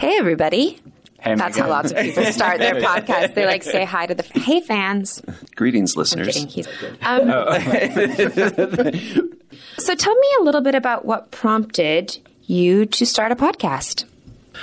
Hey, everybody. Hey, That's Megan. how lots of people start their podcast. They like say hi to the hey fans. Greetings, I'm listeners. kidding. He's, um, so tell me a little bit about what prompted you to start a podcast.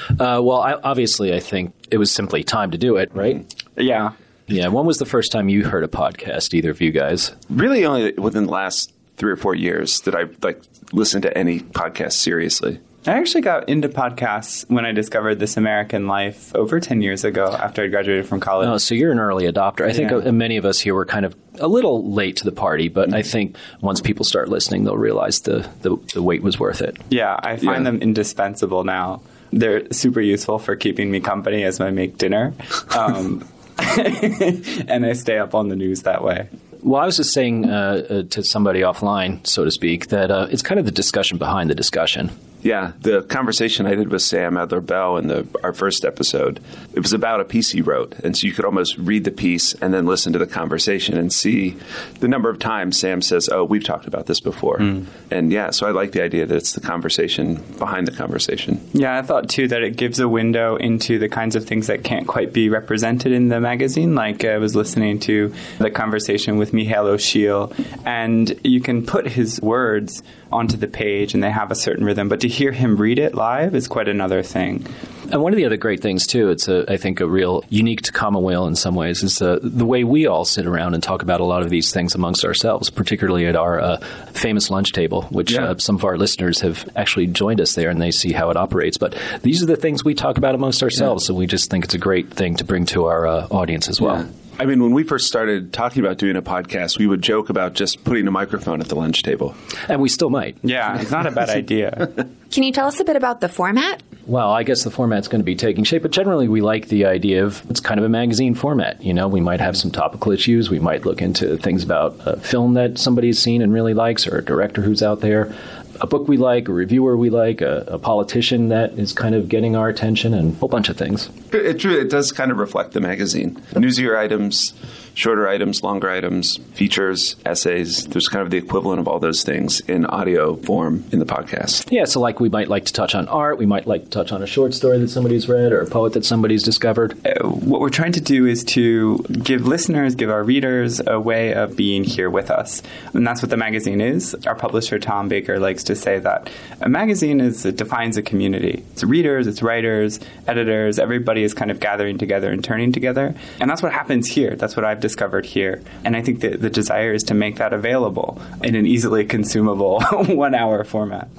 Uh, well, I, obviously, I think it was simply time to do it, right? Yeah. Yeah. When was the first time you heard a podcast, either of you guys? Really, only within the last three or four years did I like listen to any podcast seriously. I actually got into podcasts when I discovered This American Life over 10 years ago after I graduated from college. Oh, so you're an early adopter. I think Yeah. uh, many of us here were kind of a little late to the party, but I think once people start listening, they'll realize the, the, the wait was worth it. Yeah, I find Yeah. them indispensable now. They're super useful for keeping me company as I make dinner. Um, and I stay up on the news that way. Well, I was just saying uh, uh, to somebody offline, so to speak, that uh, it's kind of the discussion behind the discussion. Yeah, the conversation I did with Sam Adler Bell in the, our first episode, it was about a piece he wrote. And so you could almost read the piece and then listen to the conversation and see the number of times Sam says, Oh, we've talked about this before. Hmm. And yeah, so I like the idea that it's the conversation behind the conversation. Yeah, I thought too that it gives a window into the kinds of things that can't quite be represented in the magazine. Like I was listening to the conversation with Micheal O'Siadhail, and you can put his words onto the page and they have a certain rhythm, but to hear him read it live is quite another thing. And one of the other great things too, it's a, I think a real unique to Commonweal in some ways, is uh, the way we all sit around and talk about a lot of these things amongst ourselves, particularly at our uh, famous lunch table, which Yeah. uh, some of our listeners have actually joined us there and they see how it operates. But these are the things we talk about amongst ourselves, so we just think it's a great thing to bring to our uh, audience as well. I mean, when we first started talking about doing a podcast, we would joke about just putting a microphone at the lunch table. And we still might. Yeah, it's not a bad idea. Can you tell us a bit about the format? Well, I guess the format's going to be taking shape, but generally we like the idea of it's kind of a magazine format. You know, we might have some topical issues. We might look into things about a film that somebody's seen and really likes, or a director who's out there, a book we like, a reviewer we like, a, a politician that is kind of getting our attention, and a whole bunch of things. It, it, it does kind of reflect the magazine. Newsier items, shorter items, longer items, features, essays. There's kind of the equivalent of all those things in audio form in the podcast. Yeah, so like we might like to touch on art, we might like to touch on a short story that somebody's read, or a poet that somebody's discovered. Uh, what we're trying to do is to give listeners, give our readers a way of being here with us. And that's what the magazine is. Our publisher, Tom Baker, likes to say that a magazine is it defines a community. It's readers, it's writers, editors, everybody is kind of gathering together and turning together. And that's what happens here. That's what I've discovered here. And I think that the desire is to make that available in an easily consumable one hour format.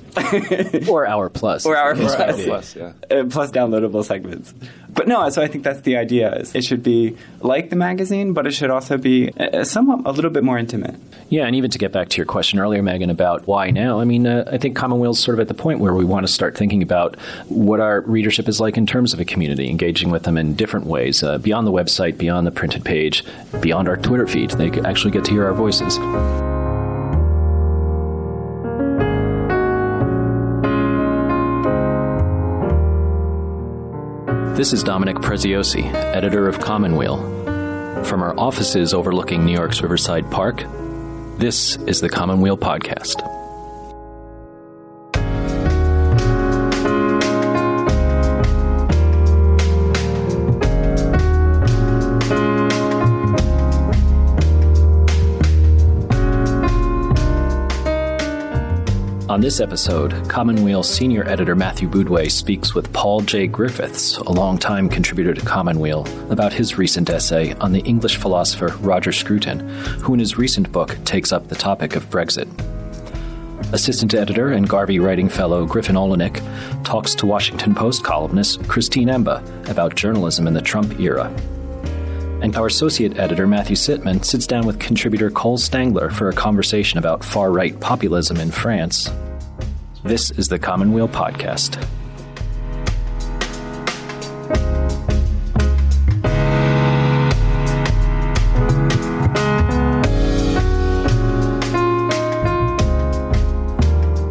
Or hour plus. Or hour plus. be. Plus, yeah. Uh, plus downloadable segments. But no, so I think that's the idea. Is it should be like the magazine, but it should also be uh, somewhat a little bit more intimate. Yeah, and even to get back to your question earlier, Megan, about why now, I mean, uh, I think Commonweal's sort of at the point where we want to start thinking about what our readership is like in terms of a community, engaging with them in different ways, uh, beyond the website, beyond the printed page, beyond our Twitter feed. They actually get to hear our voices. This is Dominic Preziosi, editor of Commonweal. From our offices overlooking New York's Riverside Park, this is the Commonweal Podcast. On this episode, Commonweal senior editor Matthew Boudway speaks with Paul J. Griffiths, a longtime contributor to Commonweal, about his recent essay on the English philosopher Roger Scruton, who in his recent book takes up the topic of Brexit. Assistant editor and Garvey writing fellow Griffin Oleynick talks to Washington Post columnist Christine Emba about journalism in the Trump era. And our associate editor Matthew Sitman sits down with contributor Cole Stangler for a conversation about far right populism in France. This is the Commonweal Podcast.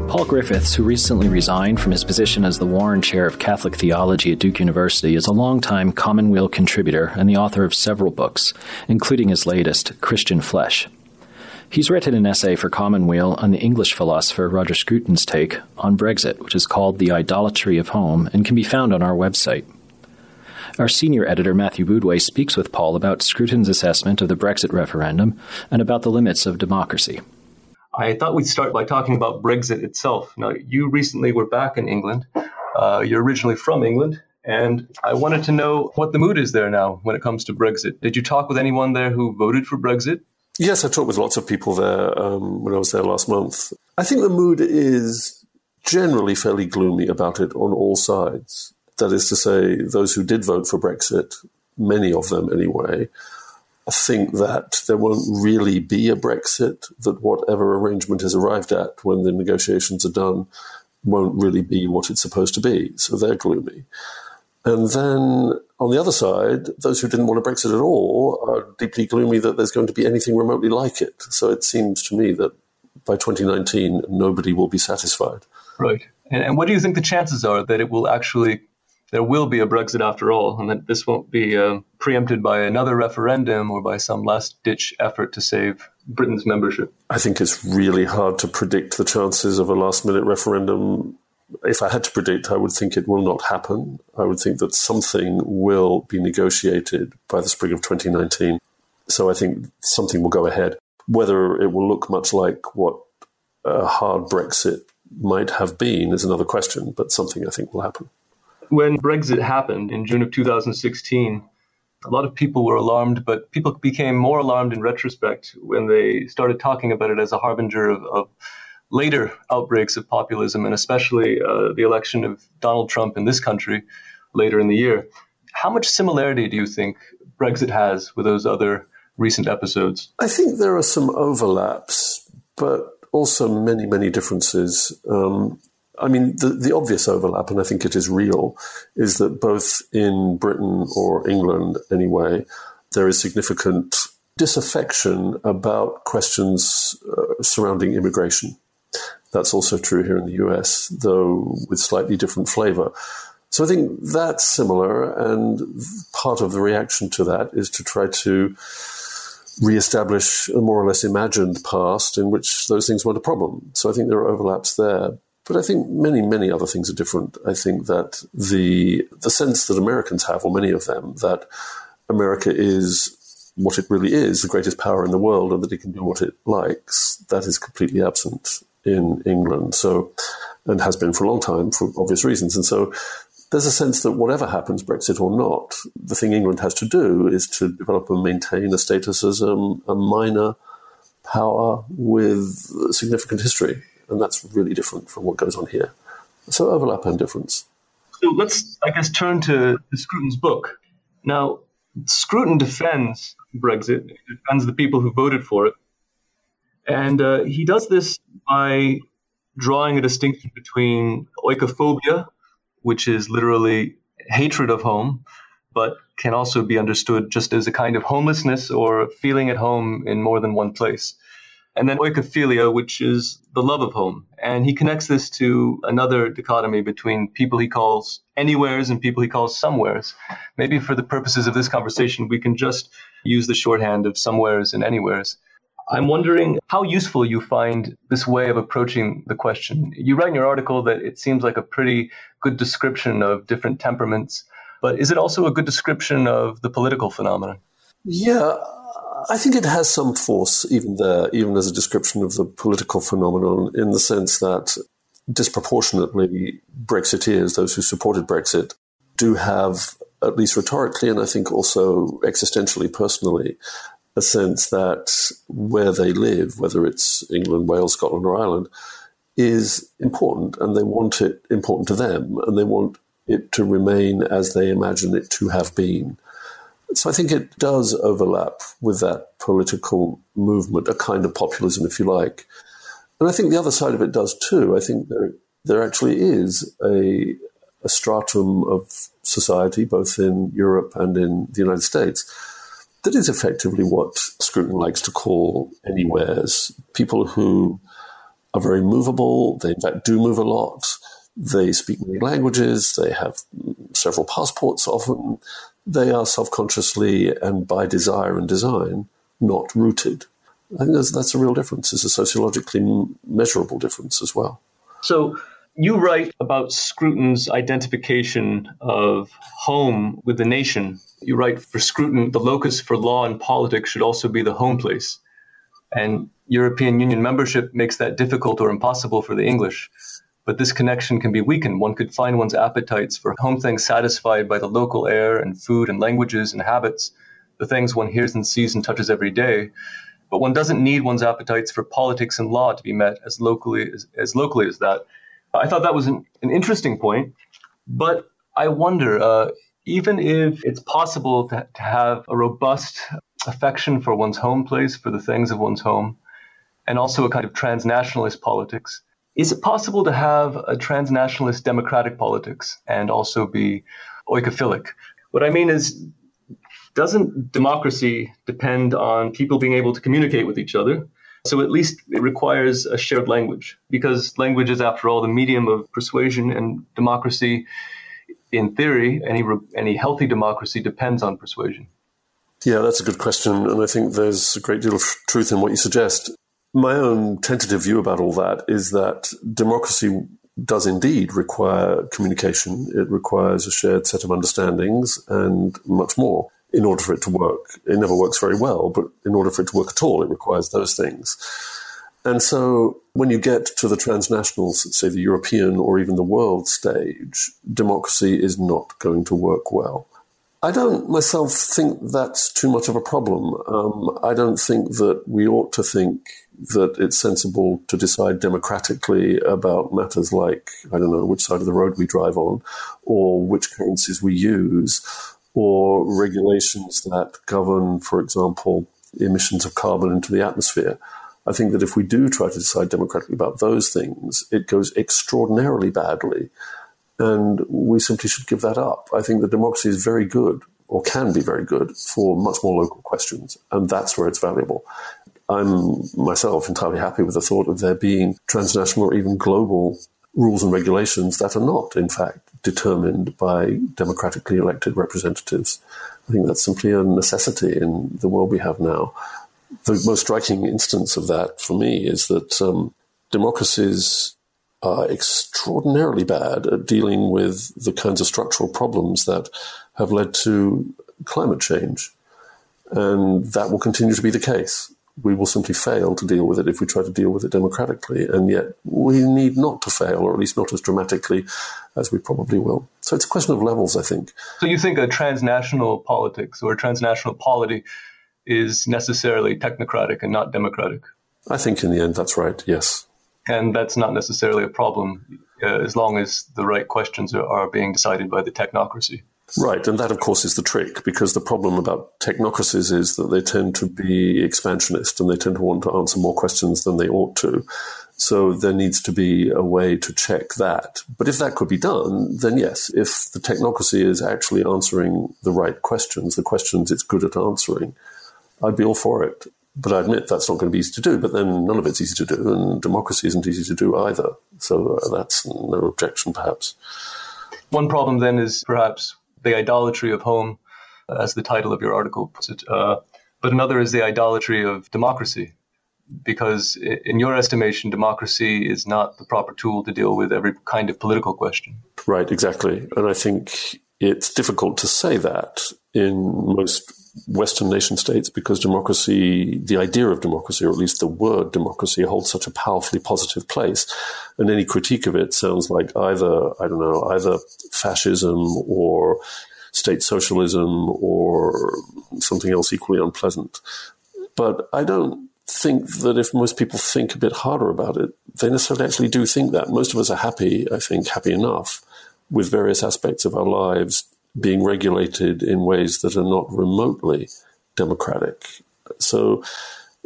Paul Griffiths, who recently resigned from his position as the Warren Chair of Catholic Theology at Duke University, is a longtime Commonweal contributor and the author of several books, including his latest, Christian Flesh. He's written an essay for Commonweal on the English philosopher Roger Scruton's take on Brexit, which is called The Idolatry of Home and can be found on our website. Our senior editor, Matthew Boudway, speaks with Paul about Scruton's assessment of the Brexit referendum and about the limits of democracy. I thought we'd start by talking about Brexit itself. Now, you recently were back in England. Uh, you're originally from England, and I wanted to know what the mood is there now when it comes to Brexit. Did you talk with anyone there who voted for Brexit? Yes, I talked with lots of people there um, when I was there last month. I think the mood is generally fairly gloomy about it on all sides. That is to say, those who did vote for Brexit, many of them anyway, think that there won't really be a Brexit, that whatever arrangement is arrived at when the negotiations are done won't really be what it's supposed to be. So they're gloomy. And then on the other side, those who didn't want a Brexit at all are deeply gloomy that there's going to be anything remotely like it. So it seems to me that by 2019, nobody will be satisfied. Right. And, and what do you think the chances are that it will actually there will be a Brexit after all, and that this won't be uh, preempted by another referendum or by some last ditch effort to save Britain's membership? I think it's really hard to predict the chances of a last minute referendum. If I had to predict, I would think it will not happen. I would think that something will be negotiated by the spring of 2019. So I think something will go ahead. Whether it will look much like what a hard Brexit might have been is another question, but something I think will happen. When Brexit happened in June of 2016, a lot of people were alarmed, but people became more alarmed in retrospect when they started talking about it as a harbinger of, of later outbreaks of populism, and especially uh, the election of Donald Trump in this country later in the year. How much similarity do you think Brexit has with those other recent episodes? I think there are some overlaps, but also many, many differences. Um, I mean, the, the obvious overlap, and I think it is real, is that both in Britain or England anyway, there is significant disaffection about questions uh, surrounding immigration. That's also true here in the US, though with slightly different flavor. So I think that's similar, and part of the reaction to that is to try to re-establish a more or less imagined past in which those things weren't a problem. So I think there are overlaps there. But I think many, many other things are different. I think that the the sense that Americans have, or many of them, that America is what it really is, the greatest power in the world, and that it can do what it likes, that is completely absent in England. So, and has been for a long time for obvious reasons. And so, there's a sense that whatever happens, Brexit or not, the thing England has to do is to develop and maintain a status as a, a minor power with significant history and that's really different from what goes on here. So overlap and difference. So let's, I guess, turn to Scruton's book. Now, Scruton defends Brexit, defends the people who voted for it, and uh, he does this by drawing a distinction between oikophobia, which is literally hatred of home, but can also be understood just as a kind of homelessness or feeling at home in more than one place and then oikophilia, which is the love of home. And he connects this to another dichotomy between people he calls anywheres and people he calls somewheres. Maybe for the purposes of this conversation, we can just use the shorthand of somewheres and anywheres. I'm wondering how useful you find this way of approaching the question. You write in your article that it seems like a pretty good description of different temperaments, but is it also a good description of the political phenomenon? Yeah, I think it has some force even there, even as a description of the political phenomenon, in the sense that disproportionately Brexiteers, those who supported Brexit, do have, at least rhetorically and I think also existentially, personally, a sense that where they live, whether it's England, Wales, Scotland, or Ireland, is important and they want it important to them and they want it to remain as they imagine it to have been. So I think it does overlap with that political movement, a kind of populism, if you like. And I think the other side of it does too. I think there, there actually is a, a stratum of society, both in Europe and in the United States, that is effectively what Scruton likes to call anywheres. People who are very movable, they in fact do move a lot, they speak many languages, they have several passports often, they are self consciously and by desire and design not rooted. I think that's, that's a real difference. It's a sociologically measurable difference as well. So you write about Scruton's identification of home with the nation. You write for Scruton, the locus for law and politics should also be the home place. And European Union membership makes that difficult or impossible for the English. But this connection can be weakened. One could find one's appetites for home things satisfied by the local air and food and languages and habits, the things one hears and sees and touches every day. But one doesn't need one's appetites for politics and law to be met as locally as, as locally as that. I thought that was an, an interesting point, but I wonder, uh, even if it's possible to, to have a robust affection for one's home place, for the things of one's home, and also a kind of transnationalist politics, is it possible to have a transnationalist democratic politics and also be oikophilic? What I mean is, doesn't democracy depend on people being able to communicate with each other? So at least it requires a shared language because language is, after all, the medium of persuasion and democracy. In theory, any any healthy democracy depends on persuasion. Yeah, that's a good question, and I think there's a great deal of truth in what you suggest. My own tentative view about all that is that democracy does indeed require communication. It requires a shared set of understandings and much more in order for it to work. It never works very well, but in order for it to work at all, it requires those things. And so when you get to the transnationals, say the European or even the world stage, democracy is not going to work well. I don't myself think that's too much of a problem. Um, I don't think that we ought to think that it's sensible to decide democratically about matters like, I don't know, which side of the road we drive on, or which currencies we use, or regulations that govern, for example, emissions of carbon into the atmosphere. I think that if we do try to decide democratically about those things, it goes extraordinarily badly. And we simply should give that up. I think that democracy is very good, or can be very good, for much more local questions. And that's where it's valuable. I'm myself entirely happy with the thought of there being transnational or even global rules and regulations that are not, in fact, determined by democratically elected representatives. I think that's simply a necessity in the world we have now. The most striking instance of that for me is that um, democracies are extraordinarily bad at dealing with the kinds of structural problems that have led to climate change. And that will continue to be the case we will simply fail to deal with it if we try to deal with it democratically. And yet we need not to fail, or at least not as dramatically as we probably will. So it's a question of levels, I think. So you think a transnational politics or a transnational polity is necessarily technocratic and not democratic? I think in the end that's right, yes. And that's not necessarily a problem uh, as long as the right questions are, are being decided by the technocracy. Right, and that, of course, is the trick because the problem about technocracies is that they tend to be expansionist and they tend to want to answer more questions than they ought to. So there needs to be a way to check that. But if that could be done, then yes, if the technocracy is actually answering the right questions, the questions it's good at answering, I'd be all for it. But I admit that's not going to be easy to do, but then none of it's easy to do, and democracy isn't easy to do either. So uh, that's no objection, perhaps. One problem then is perhaps the idolatry of home, as the title of your article puts it. Uh, but another is the idolatry of democracy, because in your estimation, democracy is not the proper tool to deal with every kind of political question. Right, exactly. And I think it's difficult to say that in most Western nation states because democracy, the idea of democracy, or at least the word democracy, holds such a powerfully positive place. And any critique of it sounds like either, I don't know, either fascism or state socialism or something else equally unpleasant. But I don't think that if most people think a bit harder about it, they necessarily actually do think that. Most of us are happy, I think, happy enough with various aspects of our lives being regulated in ways that are not remotely democratic. So,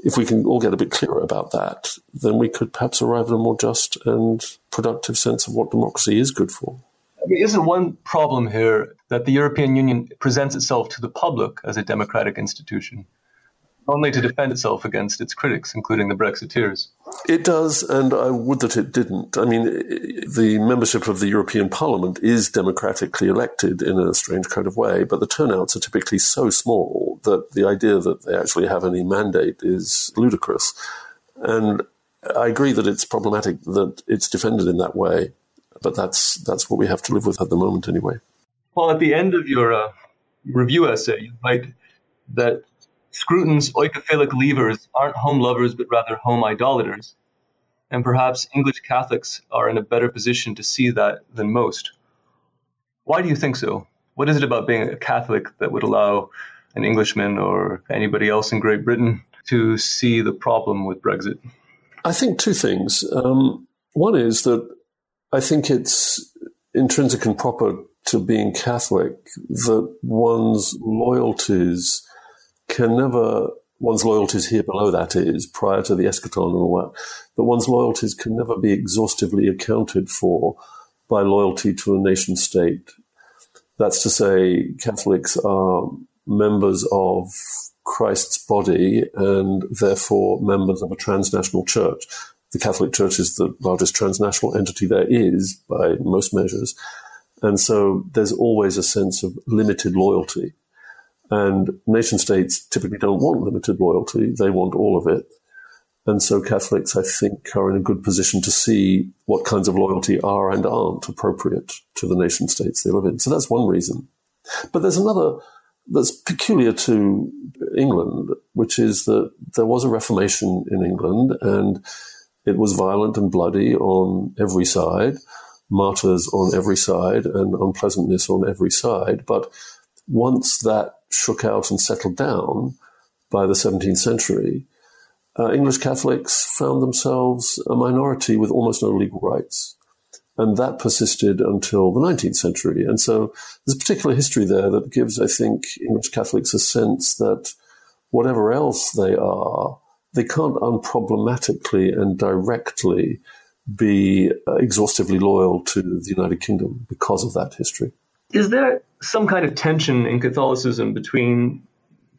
if we can all get a bit clearer about that, then we could perhaps arrive at a more just and productive sense of what democracy is good for. I mean, isn't one problem here that the European Union presents itself to the public as a democratic institution? Only to defend itself against its critics, including the Brexiteers. It does, and I would that it didn't. I mean, the membership of the European Parliament is democratically elected in a strange kind of way, but the turnouts are typically so small that the idea that they actually have any mandate is ludicrous. And I agree that it's problematic that it's defended in that way, but that's that's what we have to live with at the moment, anyway. Well, at the end of your uh, review essay, you write that Scruton's oikophilic leavers aren't home lovers, but rather home idolaters, and perhaps English Catholics are in a better position to see that than most. Why do you think so? What is it about being a Catholic that would allow an Englishman or anybody else in Great Britain to see the problem with Brexit? I think two things. Um, one is that I think it's intrinsic and proper to being Catholic that one's loyalties can never, one's loyalties here below that is, prior to the eschaton and all that, that one's loyalties can never be exhaustively accounted for by loyalty to a nation state. That's to say, Catholics are members of Christ's body and therefore members of a transnational church. The Catholic Church is the largest transnational entity there is by most measures. And so there's always a sense of limited loyalty. And nation states typically don't want limited loyalty. They want all of it. And so Catholics, I think, are in a good position to see what kinds of loyalty are and aren't appropriate to the nation states they live in. So that's one reason. But there's another that's peculiar to England, which is that there was a Reformation in England and it was violent and bloody on every side, martyrs on every side, and unpleasantness on every side. But once that shook out and settled down by the 17th century, uh, English Catholics found themselves a minority with almost no legal rights. And that persisted until the 19th century. And so there's a particular history there that gives, I think, English Catholics a sense that whatever else they are, they can't unproblematically and directly be uh, exhaustively loyal to the United Kingdom because of that history. Is there some kind of tension in Catholicism between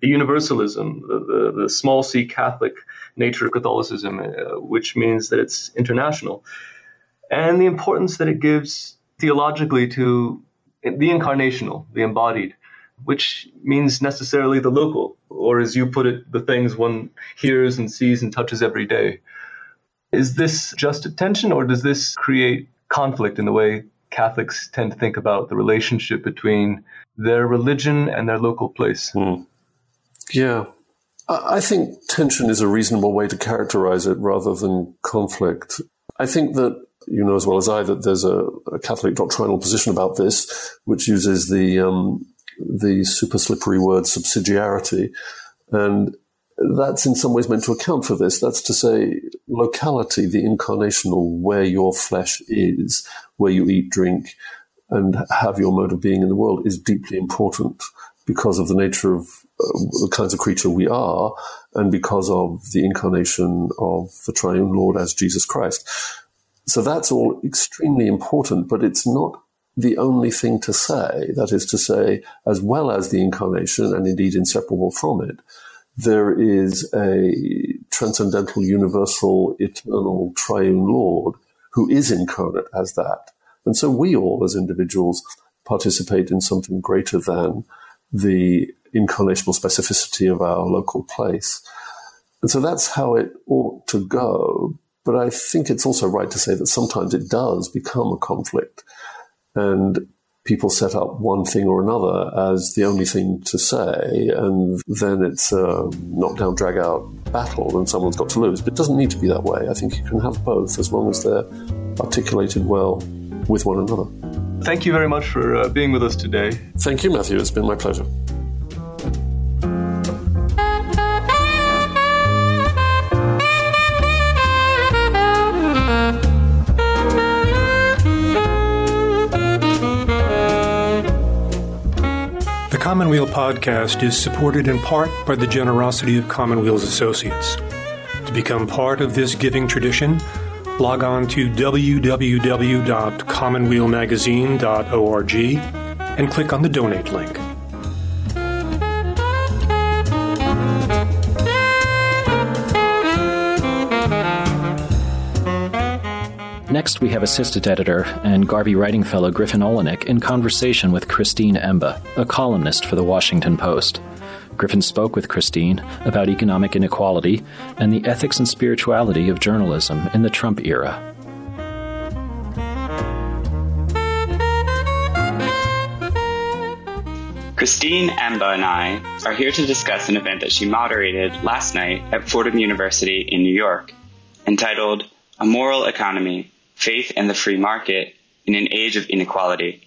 the universalism, the, the, the small c Catholic nature of Catholicism, uh, which means that it's international, and the importance that it gives theologically to the incarnational, the embodied, which means necessarily the local, or as you put it, the things one hears and sees and touches every day. Is this just a tension, or does this create conflict in the way Catholics tend to think about the relationship between their religion and their local place. Hmm. Yeah. I think tension is a reasonable way to characterize it rather than conflict. I think that you know as well as I that there's a, a Catholic doctrinal position about this, which uses the um, the super slippery word subsidiarity, and that's in some ways meant to account for this. That's to say, locality, the incarnational, where your flesh is, where you eat, drink, and have your mode of being in the world is deeply important because of the nature of uh, the kinds of creature we are and because of the incarnation of the triune Lord as Jesus Christ. So that's all extremely important, but it's not the only thing to say. That is to say, as well as the incarnation and indeed inseparable from it, there is a transcendental, universal, eternal, triune Lord who is incarnate as that. And so we all, as individuals, participate in something greater than the incarnational specificity of our local place. And so that's how it ought to go. But I think it's also right to say that sometimes it does become a conflict. And people set up one thing or another as the only thing to say, and then it's a knockdown, drag out battle, and someone's got to lose. But it doesn't need to be that way. I think you can have both as long as they're articulated well with one another. Thank you very much for uh, being with us today. Thank you, Matthew. It's been my pleasure. Commonweal podcast is supported in part by the generosity of Commonweal's associates. To become part of this giving tradition, log on to www.commonwealmagazine.org and click on the donate link. Next, we have assistant editor and Garvey writing fellow Griffin Oleynick in conversation with Christine Emba, a columnist for the Washington Post. Griffin spoke with Christine about economic inequality and the ethics and spirituality of journalism in the Trump era. Christine, Emba, and I are here to discuss an event that she moderated last night at Fordham University in New York, entitled A Moral Economy Faith and the Free Market in an Age of Inequality.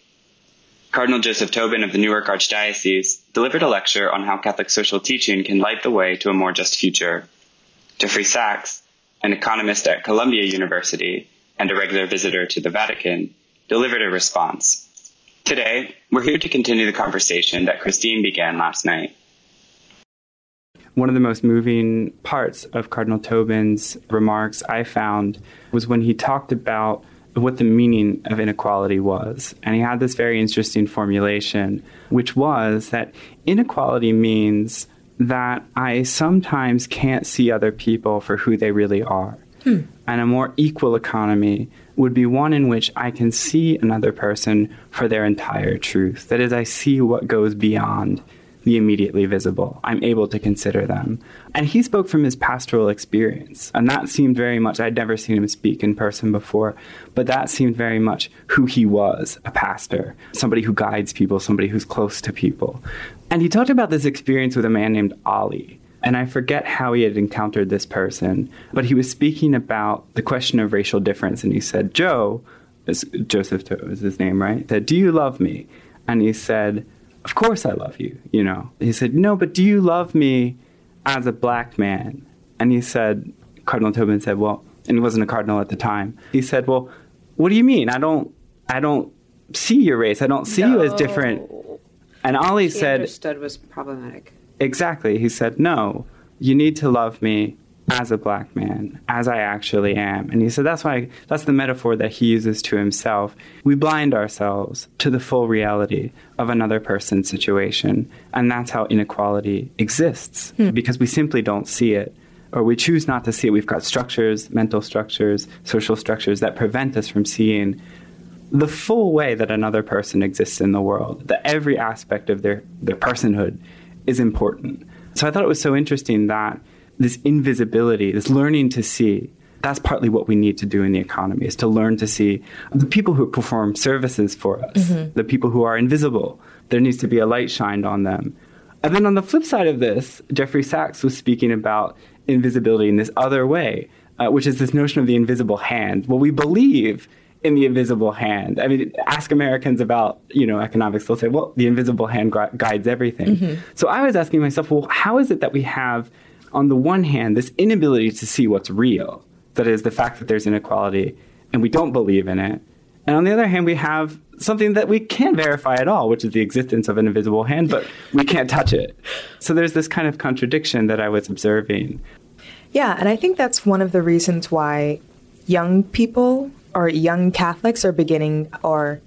Cardinal Joseph Tobin of the Newark Archdiocese delivered a lecture on how Catholic social teaching can light the way to a more just future. Jeffrey Sachs, an economist at Columbia University and a regular visitor to the Vatican, delivered a response. Today, we're here to continue the conversation that Christine began last night. One of the most moving parts of Cardinal Tobin's remarks I found was when he talked about what the meaning of inequality was. And he had this very interesting formulation, which was that inequality means that I sometimes can't see other people for who they really are. Hmm. And a more equal economy would be one in which I can see another person for their entire truth. That is, I see what goes beyond the immediately visible. I'm able to consider them. And he spoke from his pastoral experience. And that seemed very much, I'd never seen him speak in person before, but that seemed very much who he was a pastor, somebody who guides people, somebody who's close to people. And he talked about this experience with a man named Ali. And I forget how he had encountered this person, but he was speaking about the question of racial difference. And he said, Joe, Joseph is his name, right? Said, Do you love me? And he said, Of course I love you, you know. He said, No, but do you love me as a black man? And he said, Cardinal Tobin said, Well, and he wasn't a cardinal at the time. He said, Well, what do you mean? I don't I don't see your race. I don't see no. you as different. And Ali he said understood was problematic. Exactly. He said, No, you need to love me as a black man, as I actually am. And he said that's why that's the metaphor that he uses to himself. We blind ourselves to the full reality of another person's situation. And that's how inequality exists, hmm. because we simply don't see it. Or we choose not to see it. We've got structures, mental structures, social structures that prevent us from seeing the full way that another person exists in the world, that every aspect of their, their personhood is important. So I thought it was so interesting that this invisibility, this learning to see, that's partly what we need to do in the economy is to learn to see the people who perform services for us, mm-hmm. the people who are invisible. There needs to be a light shined on them. And then on the flip side of this, Jeffrey Sachs was speaking about invisibility in this other way, uh, which is this notion of the invisible hand. Well, we believe in the invisible hand. I mean, ask Americans about you know economics; they'll say, "Well, the invisible hand gu- guides everything." Mm-hmm. So I was asking myself, well, how is it that we have, on the one hand, this inability to see what's real? That is the fact that there's inequality, and we don't believe in it. And on the other hand, we have something that we can't verify at all, which is the existence of an invisible hand, but we can't touch it. So there's this kind of contradiction that I was observing. Yeah, and I think that's one of the reasons why young people or young Catholics are beginning, or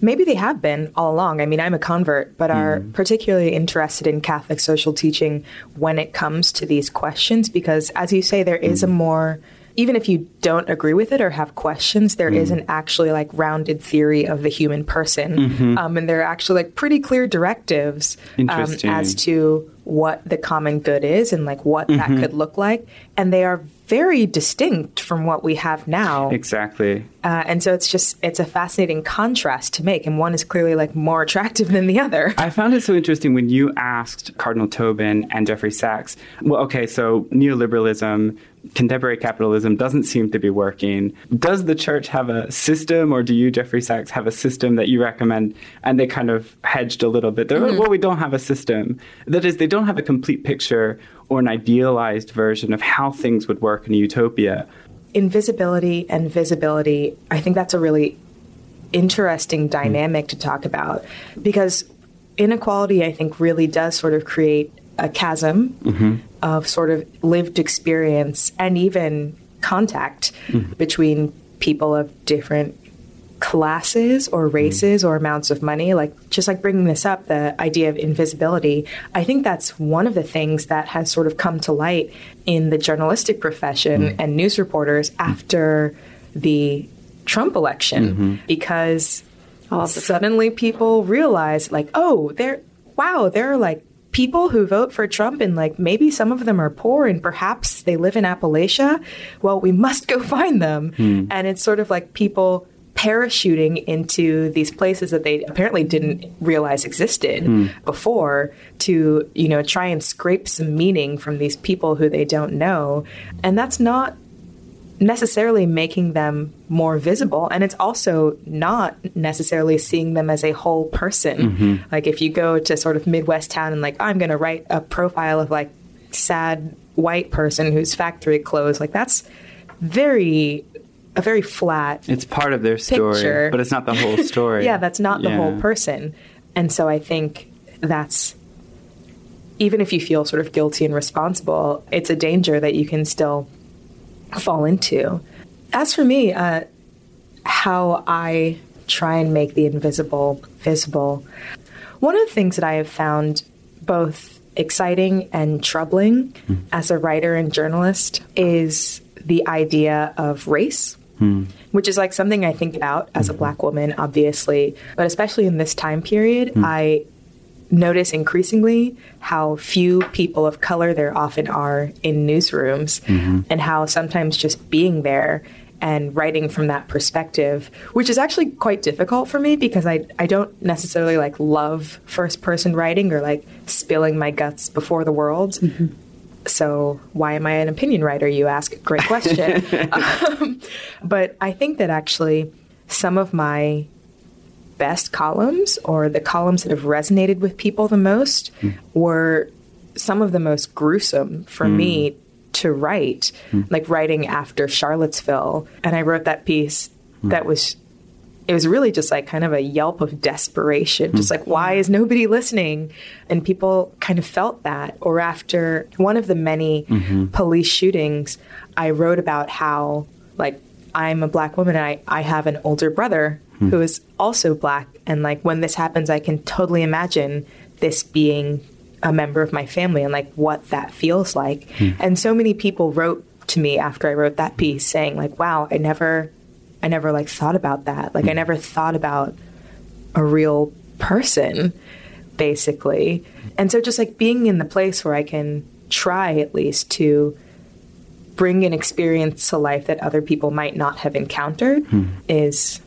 maybe they have been all along. I mean, I'm a convert, but are mm. particularly interested in Catholic social teaching when it comes to these questions because, as you say, there is mm. a more even if you don't agree with it or have questions, there mm. not actually like rounded theory of the human person, mm-hmm. um, and there are actually like pretty clear directives um, as to what the common good is and like what mm-hmm. that could look like, and they are very distinct from what we have now. Exactly. Uh, and so it's just it's a fascinating contrast to make, and one is clearly like more attractive than the other. I found it so interesting when you asked Cardinal Tobin and Jeffrey Sachs. Well, okay, so neoliberalism, contemporary capitalism doesn't seem to be working. Does the church have a system, or do you, Jeffrey Sachs, have a system that you recommend? And they kind of hedged a little bit. They're mm-hmm. like, well, we don't have a system. That is, they don't have a complete picture or an idealized version of how things would work in a utopia. Invisibility and visibility, I think that's a really interesting dynamic mm. to talk about because inequality, I think, really does sort of create a chasm mm-hmm. Of sort of lived experience and even contact mm-hmm. between people of different classes or races mm. or amounts of money like just like bringing this up the idea of invisibility i think that's one of the things that has sort of come to light in the journalistic profession mm. and news reporters after the Trump election because suddenly people realize like, oh, there wow, there are like people who vote for Trump and like maybe some of them are poor and perhaps they live in Appalachia. Well, we must go find them. Hmm. And it's sort of like people parachuting into these places that they apparently didn't realize existed hmm. before to, you know, try and scrape some meaning from these people who they don't know. And that's not necessarily making them more visible and it's also not necessarily seeing them as a whole person mm-hmm. like if you go to sort of midwest town and like i'm going to write a profile of like sad white person whose factory closed like that's very a very flat It's part of their story, Picture. but it's not the whole story. yeah, that's not the whole person. And so I think that's even if you feel sort of guilty and responsible, it's a danger that you can still fall into. As for me, uh, how I try and make the invisible visible, one of the things that I have found both exciting and troubling hmm. as a writer and journalist is the idea of race hmm. which is like something I think about as a hmm. black woman, obviously, but especially in this time period, I notice increasingly how few people of color there often are in newsrooms and how sometimes just being there and writing from that perspective, which is actually quite difficult for me because I, I don't necessarily like love first person writing or like spilling my guts before the world. So why am I an opinion writer? You ask. Great question. um, but I think that actually some of my best columns or the columns that have resonated with people the most hmm. were some of the most gruesome for hmm. me to write, hmm. like writing after Charlottesville. And I wrote that piece that was it was really just like kind of a yelp of desperation just like why is nobody listening? And people kind of felt that. Or after one of the many mm-hmm. police shootings i wrote about how like i'm a black woman and i, I have an older brother Hmm. who is also black. And like when this happens i can totally imagine this being a member of my family and like what that feels like. Hmm. And so many people wrote to me after i wrote that piece saying like wow i never I never like thought about that. Like I hmm. never thought about a real person basically. And so just like being in the place where I can try at least to bring an experience to life that other people might not have encountered is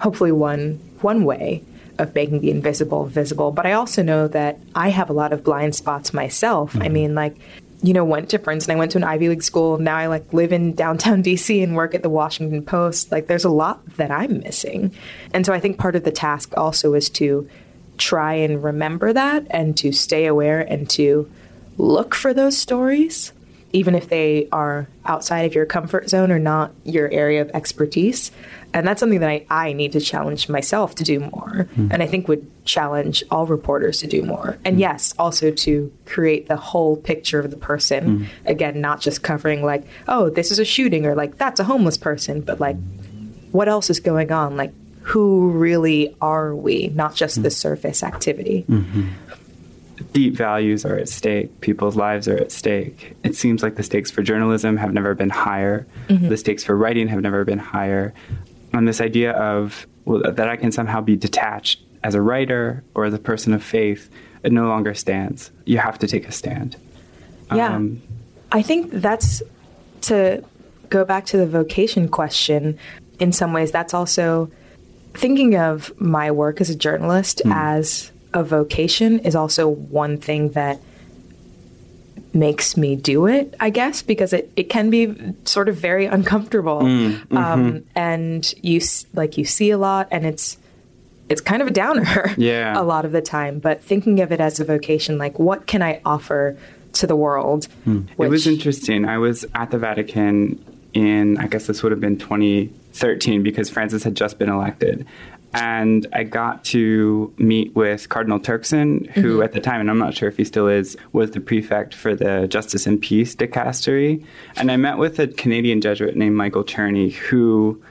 hopefully one one way of making the invisible visible. But I also know that I have a lot of blind spots myself. I mm-hmm. mean like you know, went to Princeton. I went to an Ivy League school. Now I like live in downtown DC and work at the Washington Post. Like there's a lot that I'm missing. And so I think part of the task also is to try and remember that and to stay aware and to look for those stories, even if they are outside of your comfort zone or not your area of expertise. And that's something that I, I need to challenge myself to do more. Hmm. And I think would challenge all reporters to do more. And hmm. yes, also to create the whole picture of the person. Hmm. Again, not just covering like, oh, this is a shooting or like that's a homeless person, but like what else is going on? Like who really are we? Not just the surface activity. Mm-hmm. deep values are at stake. People's lives are at stake. It seems like the stakes for journalism have never been higher. Mm-hmm. The stakes for writing have never been higher. And this idea of well, that I can somehow be detached as a writer or as a person of faith, it no longer stands. You have to take a stand. Yeah. Um, I think that's to go back to the vocation question. In some ways, that's also thinking of my work as a journalist as a vocation is also one thing that makes me do it, I guess, because it, it can be sort of very uncomfortable. Mm, um, mm-hmm. and you like you see a lot and it's it's kind of a downer Yeah. a lot of the time. But thinking of it as a vocation, like what can I offer to the world? Hmm. It was interesting. I was at the Vatican in, I guess this would have been 2013 because Francis had just been elected. And I got to meet with Cardinal Turkson, who mm-hmm. at the time, and I'm not sure if he still is, was the prefect for the Justice and Peace dicastery. And I met with a Canadian Jesuit named Michael Czerny, who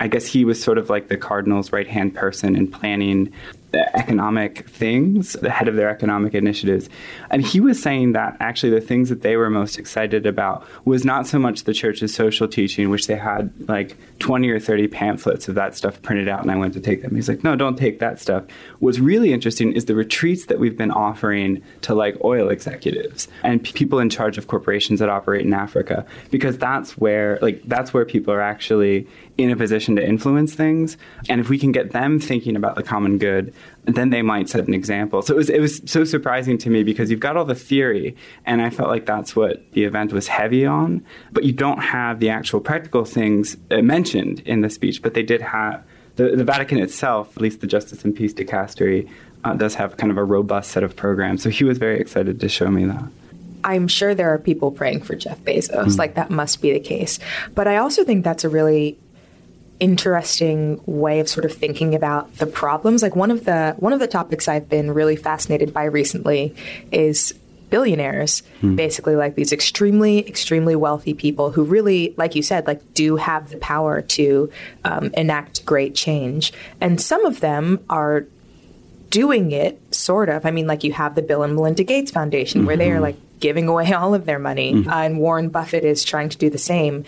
I guess he was sort of like the cardinal's right hand person in planning economic things, the head of their economic initiatives. And he was saying that actually the things that they were most excited about was not so much the church's social teaching, which they had like 20 or 30 pamphlets of that stuff printed out, and I went to take them. He's like, no, don't take that stuff. What's really interesting is the retreats that we've been offering to like oil executives and people in charge of corporations that operate in Africa, because that's where like that's where people are actually in a position to influence things. And if we can get them thinking about the common good, then they might set an example. So it was it was so surprising to me because you've got all the theory, and I felt like that's what the event was heavy on, but you don't have the actual practical things uh, mentioned in the speech. But they did have the, the Vatican itself, at least the Justice and Peace Dicastery, uh, does have kind of a robust set of programs. So he was very excited to show me that. I'm sure there are people praying for Jeff Bezos. Mm. Like that must be the case. But I also think that's a really interesting way of sort of thinking about the problems. Like one of the one of the topics I've been really fascinated by recently is billionaires hmm. basically like these extremely extremely wealthy people who really like you said like do have the power to um, enact great change and some of them are doing it sort of i mean like you have the bill and melinda gates foundation mm-hmm. where they are mm-hmm. like giving away all of their money mm-hmm. uh, and warren buffett is trying to do the same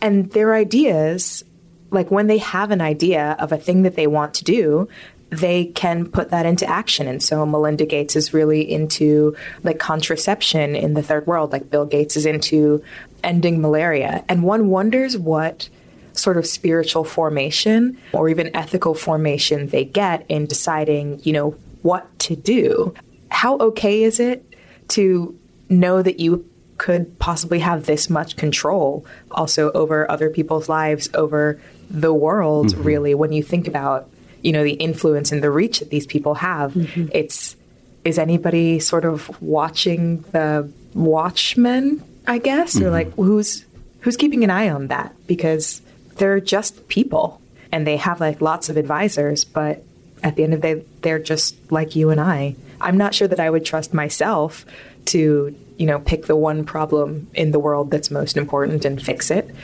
and their ideas like when they have an idea of a thing that they want to do, they can put that into action. And so Melinda Gates is really into like contraception in the third world, like Bill Gates is into ending malaria. And one wonders what sort of spiritual formation or even ethical formation they get in deciding, you know, what to do. How okay is it to know that you could possibly have this much control also over other people's lives, over the world, mm-hmm. really, when you think about, you know, the influence and the reach that these people have. Mm-hmm. It's, is anybody sort of watching the watchmen, I guess? Mm-hmm. Or like, who's, who's keeping an eye on that? Because they're just people and they have like lots of advisors, but at the end of the day, they're just like you and I. I'm not sure that I would trust myself to, you know, pick the one problem in the world that's most important and fix it.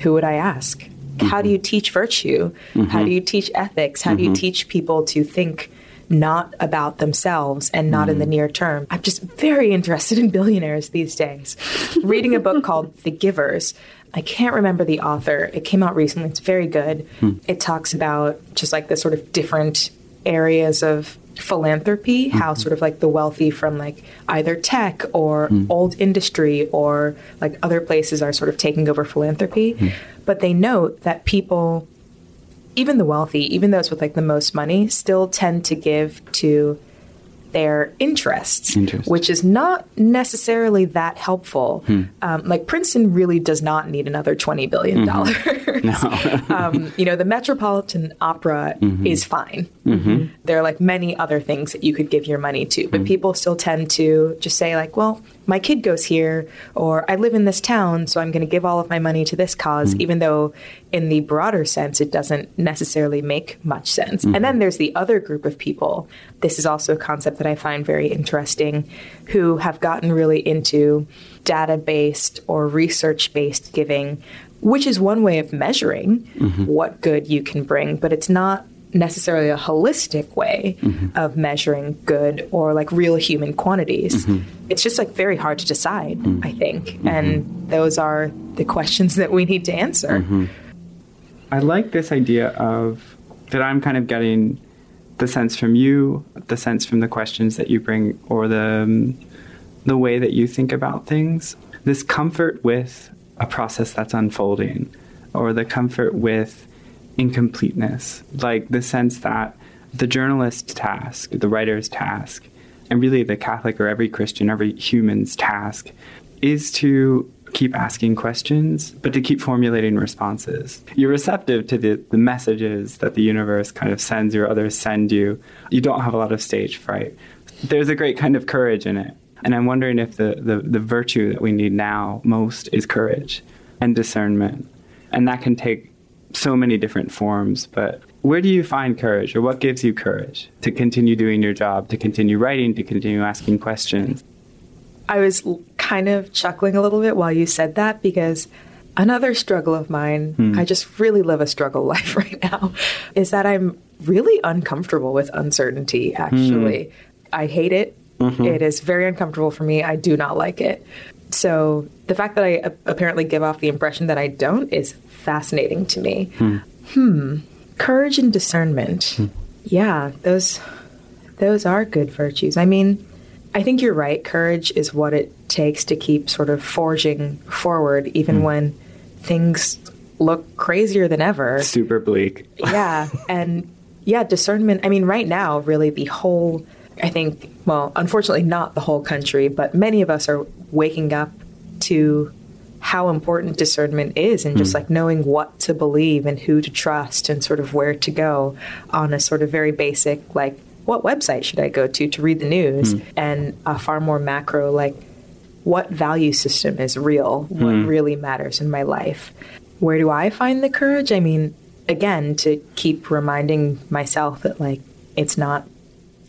Who would I ask? Mm-hmm. How do you teach virtue? Mm-hmm. How do you teach ethics? How do you mm-hmm. teach people to think not about themselves and not in the mm. near term? I'm just very interested in billionaires these days. Reading a book called The Givers. I can't remember the author. It came out recently. It's very good. Hmm. It talks about just like the sort of different areas of philanthropy, mm-hmm. how sort of like the wealthy from like either tech or mm. old industry or like other places are sort of taking over philanthropy. Mm. But they note that people, even the wealthy, even those with like the most money, still tend to give to their interests, Interest. which is not necessarily that helpful. Hmm. Um, like Princeton really does not need another twenty billion dollars. Mm-hmm. No. um, you know, the Metropolitan Opera mm-hmm. is fine. Mm-hmm. There are like many other things that you could give your money to, but mm. people still tend to just say like, well, my kid goes here, or I live in this town, so I'm going to give all of my money to this because mm. even though in the broader sense it doesn't necessarily make much sense. Mm-hmm. And then there's the other group of people. This is also a concept that I find very interesting, who have gotten really into data based or research based giving, which is one way of measuring mm-hmm. what good you can bring, but it's not necessarily a holistic way mm-hmm. of measuring good or like real human quantities. Mm-hmm. It's just like very hard to decide, mm-hmm. I think. Mm-hmm. And those are the questions that we need to answer. Mm-hmm. I like this idea of that I'm kind of getting the sense from you, the sense from the questions that you bring, or the um, the way that you think about things. This comfort with a process that's unfolding, or the comfort with incompleteness, like the sense that the journalist's task, the writer's task, and really the Catholic or every Christian, every human's task is to keep asking questions, but to keep formulating responses. You're receptive to the, the messages that the universe kind of sends you or others send you. You don't have a lot of stage fright. There's a great kind of courage in it. And I'm wondering if the, the, the virtue that we need now most is courage and discernment. And that can take so many different forms, but where do you find courage or what gives you courage to continue doing your job, to continue writing, to continue asking questions? I was kind of chuckling a little bit while you said that because another struggle of mine, hmm. I just really live a struggle life right now, is that I'm really uncomfortable with uncertainty, actually. Hmm. I hate it. Mm-hmm. It is very uncomfortable for me. I do not like it. So the fact that I apparently give off the impression that I don't is fascinating to me. Hmm. hmm. Courage and discernment. Hmm. Yeah, those those are good virtues. I mean, I think you're right. Courage is what it takes to keep sort of forging forward, even hmm. when things look crazier than ever. Super bleak. Yeah. And yeah, discernment. I mean, right now, really, the whole, I think, well, unfortunately, not the whole country, but many of us are waking up to how important discernment is and just hmm. like knowing what to believe and who to trust and sort of where to go on a sort of very basic, like, what website should I go to to read the news? Hmm. And a far more macro, like, what value system is real? What hmm. really matters in my life? Where do I find the courage? I mean, again, to keep reminding myself that, like, it's not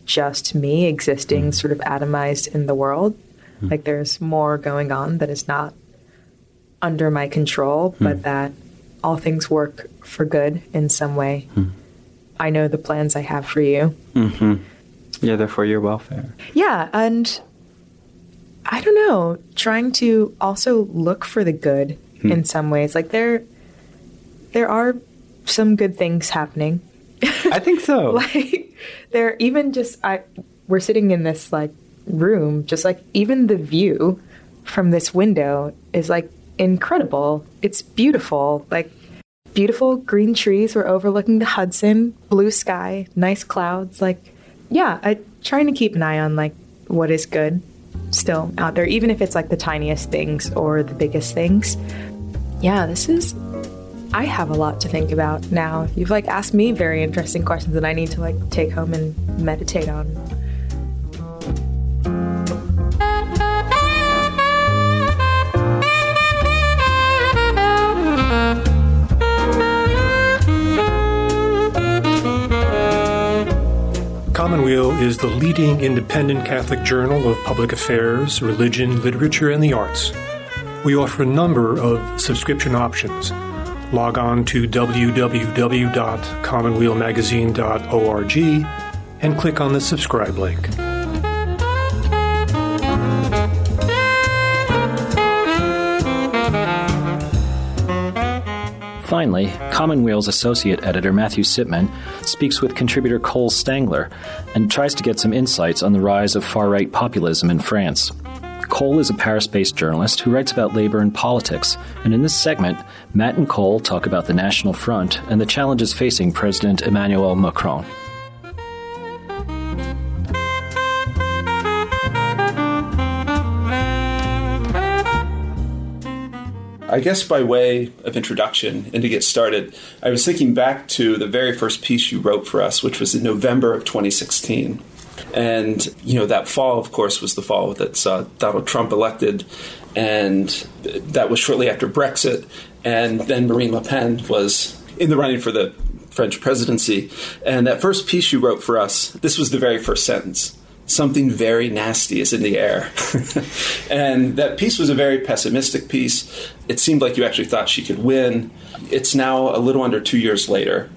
just me existing sort of atomized in the world. Like, there's more going on that is not under my control, but hmm. that all things work for good in some way. Hmm. I know the plans I have for you. Mm-hmm. Yeah, they're for your welfare. Yeah, and I don't know, trying to also look for the good hmm. in some ways. Like there there are some good things happening. I think so. Like there even just I we're sitting in this like room, just like even the view from this window is like incredible. It's beautiful. Like beautiful green trees. We're overlooking the Hudson, blue sky, nice clouds. Like, yeah, I trying to keep an eye on like what is good still out there, even if it's like the tiniest things or the biggest things. Yeah, this is. I have a lot to think about now. You've like asked me very interesting questions that I need to like take home and meditate on. Commonweal is the leading independent Catholic journal of public affairs, religion, literature, and the arts. We offer a number of subscription options. Log on to www.commonwealmagazine.org and click on the subscribe link. Finally, Commonweal's associate editor Matthew Sitman speaks with contributor Cole Stangler and tries to get some insights on the rise of far right populism in France. Cole is a Paris based journalist who writes about labor and politics, and in this segment, Matt and Cole talk about the National Front and the challenges facing President Emmanuel Macron. I guess by way of introduction and to get started, I was thinking back to the very first piece you wrote for us, which was in November of 2016. And, you know, that fall, of course, was the fall that saw Donald Trump elected. And that was shortly after Brexit. And then Marine Le Pen was in the running for the French presidency. And that first piece you wrote for us, this was the very first sentence something very nasty is in the air. and that piece was a very pessimistic piece. It seemed like you actually thought she could win. It's now a little under two years later.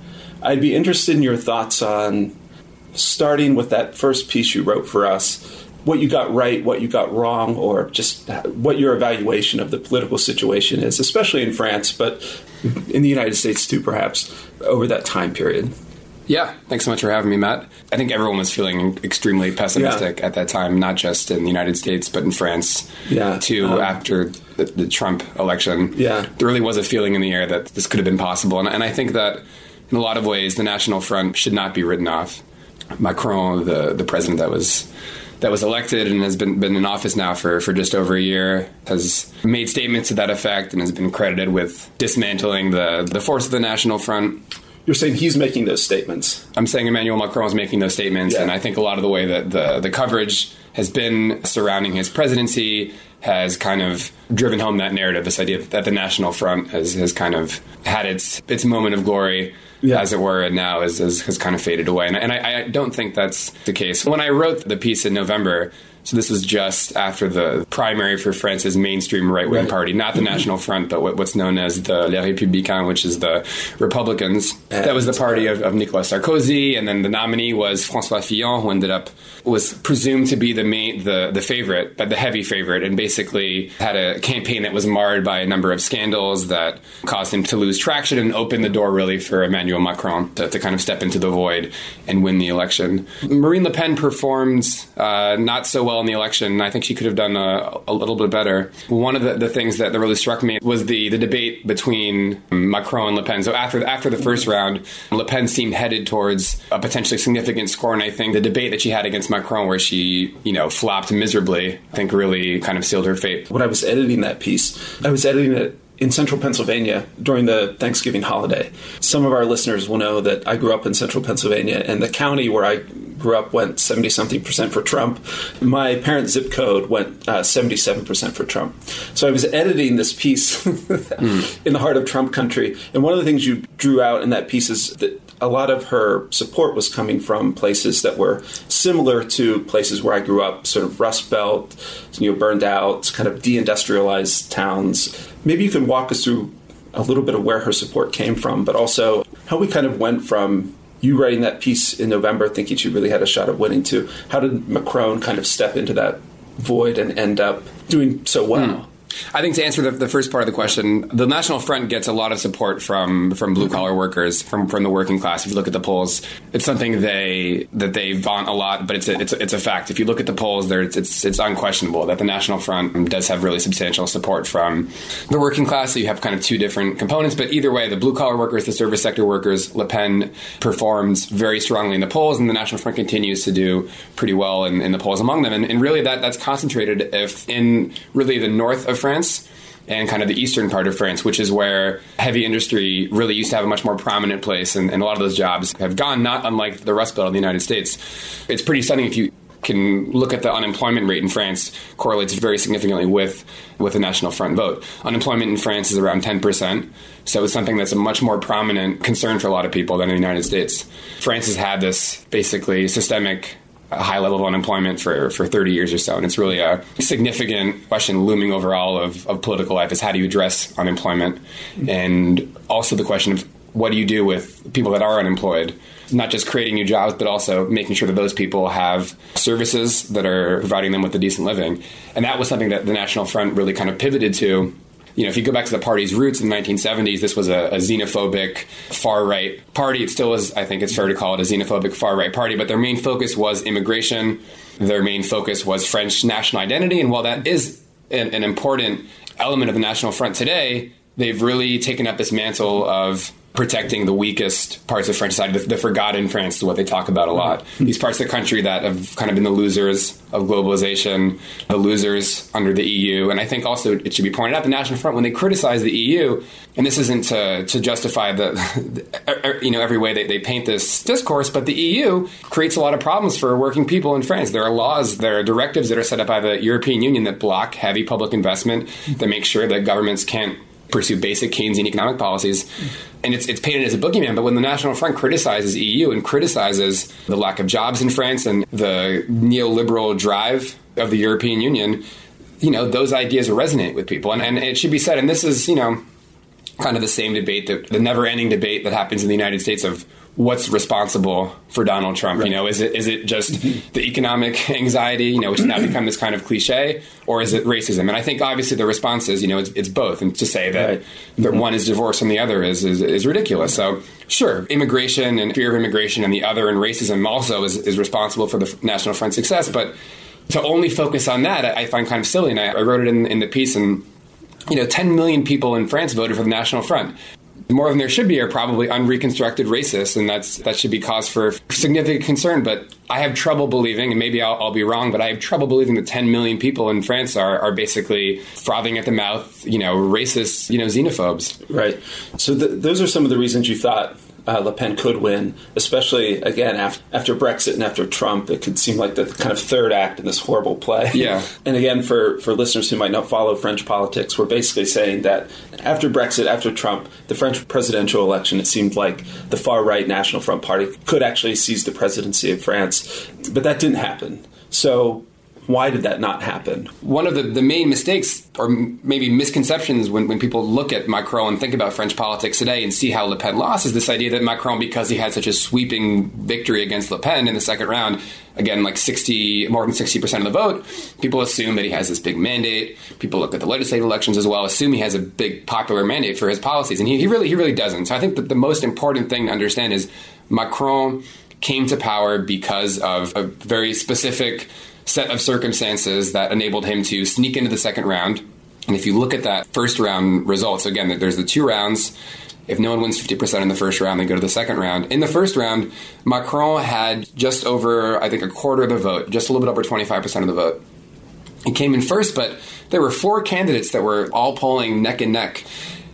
I'd be interested in your thoughts on starting with that first piece you wrote for us. What you got right, what you got wrong, or just what your evaluation of the political situation is, especially in France, but in the United States too, perhaps, over that time period. Yeah, thanks so much for having me, Matt. I think everyone was feeling extremely pessimistic Yeah. at that time, not just in the United States, but in France, Yeah. too, Um, after the, the Trump election. Yeah. There really was a feeling in the air that this could have been possible. And, and I think that in a lot of ways, the National Front should not be written off. Macron, the, the president that was that was elected and has been, been in office now for, for just over a year, has made statements to that effect and has been credited with dismantling the, the force of the National Front. You're saying he's making those statements. I'm saying Emmanuel Macron is making those statements, Yeah. and I think a lot of the way that the, the coverage has been surrounding his presidency has kind of driven home that narrative, this idea that the National Front has, has kind of had its its moment of glory, Yeah. as it were, and now is, is, has kind of faded away. And, and I, I don't think that's the case. When I wrote the piece in November, So this was just after the primary for France's mainstream right wing Right. party, not the National Front, but what- what's known as the Les Républicains, which is the Republicans. that was the party of, of Nicolas Sarkozy, and then the nominee was François Fillon, who ended up was presumed to be the main the the favorite, but the heavy favorite, and basically had a campaign that was marred by a number of scandals that caused him to lose traction and open the door really for Emmanuel Macron to, to kind of step into the void and win the election. Marine Le Pen performed uh, not so well in the election. I think she could have done a, a little bit better. One of the, the things that, that really struck me was the, the debate between Macron and Le Pen. So after after the first round, Le Pen seemed headed towards a potentially significant score, and I think the debate that she had against Macron, where she you know flopped miserably, I think really kind of sealed her fate. when I was editing that piece, I was editing it in central Pennsylvania during the Thanksgiving holiday. Some of our listeners will know that I grew up in central Pennsylvania, and the county where I grew up went 70 something percent for Trump. My parents' zip code went uh, 77 percent for Trump. So I was editing this piece in the heart of Trump country, and one of the things you drew out in that piece is that a lot of her support was coming from places that were similar to places where I grew up, sort of Rust Belt, you know, burned out, kind of deindustrialized towns. Maybe you can walk us through a little bit of where her support came from, but also how we kind of went from you writing that piece in November, thinking she really had a shot at winning, to how did Macron kind of step into that void and end up doing so well? Hmm. I think to answer the, the first part of the question, the National Front gets a lot of support from from blue collar workers, from from the working class. If you look at the polls, it's something they that they vaunt a lot, but it's a, it's a, it's a fact. If you look at the polls, there it's, it's it's unquestionable that the National Front does have really substantial support from the working class. So you have kind of two different components, but either way, the blue collar workers, the service sector workers, Le Pen performs very strongly in the polls, and the National Front continues to do pretty well in, in the polls among them. And, and really, that that's concentrated if in really the north of France and kind of the eastern part of France, which is where heavy industry really used to have a much more prominent place, and, and a lot of those jobs have gone, not unlike the Rust Belt of the United States. It's pretty stunning if you can look at the unemployment rate in France correlates very significantly with with the National Front vote. Unemployment in France is around 10%, so it's something that's a much more prominent concern for a lot of people than in the United States. France has had this basically systemic a high level of unemployment for, for 30 years or so. And it's really a significant question looming over all of, of political life is how do you address unemployment? And also the question of what do you do with people that are unemployed? Not just creating new jobs, but also making sure that those people have services that are providing them with a decent living. And that was something that the National Front really kind of pivoted to you know, if you go back to the party's roots in the 1970s, this was a, a xenophobic far right party. It still is, I think it's fair to call it a xenophobic far right party, but their main focus was immigration. Their main focus was French national identity. And while that is an, an important element of the National Front today, they've really taken up this mantle of protecting the weakest parts of French society, the, the forgotten France is what they talk about a lot. Mm-hmm. These parts of the country that have kind of been the losers of globalization, the losers under the EU. And I think also it should be pointed out the National Front, when they criticize the EU, and this isn't to, to justify the, you know, every way they, they paint this discourse, but the EU creates a lot of problems for working people in France. There are laws, there are directives that are set up by the European Union that block heavy public investment, that make sure that governments can't pursue basic Keynesian economic policies. And it's, it's painted as a boogeyman. But when the National Front criticizes EU and criticizes the lack of jobs in France and the neoliberal drive of the European Union, you know, those ideas resonate with people. And, and it should be said, and this is, you know, kind of the same debate, that the never ending debate that happens in the United States of what's responsible for Donald Trump. Right. You know, is it is it just the economic anxiety, you know, which has now become this kind of cliche, or is it racism? And I think obviously the response is, you know, it's, it's both. And to say that, right. that mm-hmm. one is divorced from the other is, is, is ridiculous. So sure, immigration and fear of immigration and the other and racism also is, is responsible for the National Front's success. But to only focus on that, I find kind of silly. And I, I wrote it in, in the piece and you know, 10 million people in France voted for the National Front more than there should be are probably unreconstructed racists, and that's that should be cause for significant concern. But I have trouble believing, and maybe I'll, I'll, be wrong, but I have trouble believing that 10 million people in France are, are basically frothing at the mouth, you know, racist, you know, xenophobes. Right. So th- those are some of the reasons you thought uh, Le Pen could win, especially again after, after Brexit and after Trump. It could seem like the kind of third act in this horrible play. Yeah. And again, for, for listeners who might not follow French politics, we're basically saying that after Brexit, after Trump, the French presidential election, it seemed like the far right National Front Party could actually seize the presidency of France, but that didn't happen. So Why did that not happen? One of the, the main mistakes or maybe misconceptions when, when people look at Macron and think about French politics today and see how Le Pen lost is this idea that Macron, because he had such a sweeping victory against Le Pen in the second round, again, like 60, more than 60% of the vote, people assume that he has this big mandate. People look at the legislative elections as well, assume he has a big popular mandate for his policies. And he, he really, he really doesn't. So I think that the most important thing to understand is Macron came to power because of a very specific set of circumstances that enabled him to sneak into the second round. And if you look at that first round results, again, there's the two rounds. If no one wins 50% in the first round, they go to the second round. In the first round, Macron had just over, I think, a quarter of the vote, just a little bit over 25% of the vote. He came in first, but there were four candidates that were all polling neck and neck.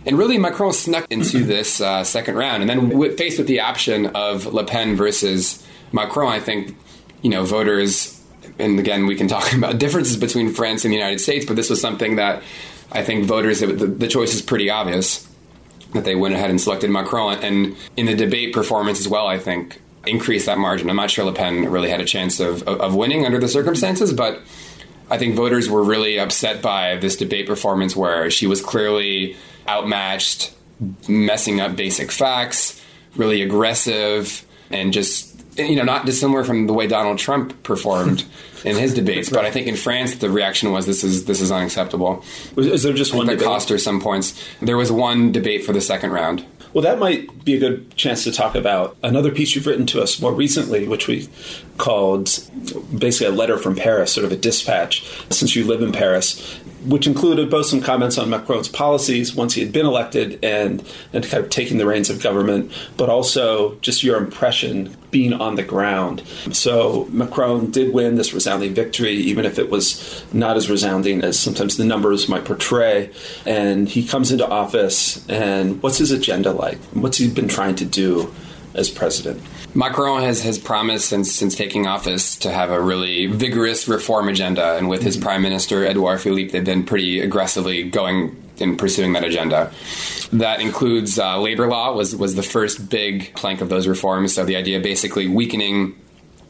And really, Macron snuck into this uh, second round. And then, faced with the option of Le Pen versus Macron, I think, you know, voters and again, we can talk about differences between France and the United States, but this was something that I think voters, the, the choice is pretty obvious that they went ahead and selected Macron. And in the debate performance as well, I think increased that margin. I'm not sure Le Pen really had a chance of, of, winning under the circumstances, but I think voters were really upset by this debate performance where she was clearly outmatched, messing up basic facts, really aggressive, and just you know, not dissimilar from the way Donald Trump performed in his debates. But I think in France, the reaction was this is this is unacceptable. Is there just one that cost her some points? There was one debate for the second round. Well, that might be a good chance to talk about another piece you've written to us more recently, which we called basically a letter from Paris, sort of a dispatch, since you live in Paris which included both some comments on Macron's policies once he had been elected and, and kind of taking the reins of government, but also just your impression being on the ground. So Macron did win this resounding victory, even if it was not as resounding as sometimes the numbers might portray. And he comes into office, and what's his agenda like? What's he been trying to do as president? Macron has, has promised since since taking office to have a really vigorous reform agenda, and with his mm-hmm. prime minister Edouard Philippe, they've been pretty aggressively going in pursuing that agenda. That includes uh, labor law was was the first big plank of those reforms. So the idea basically weakening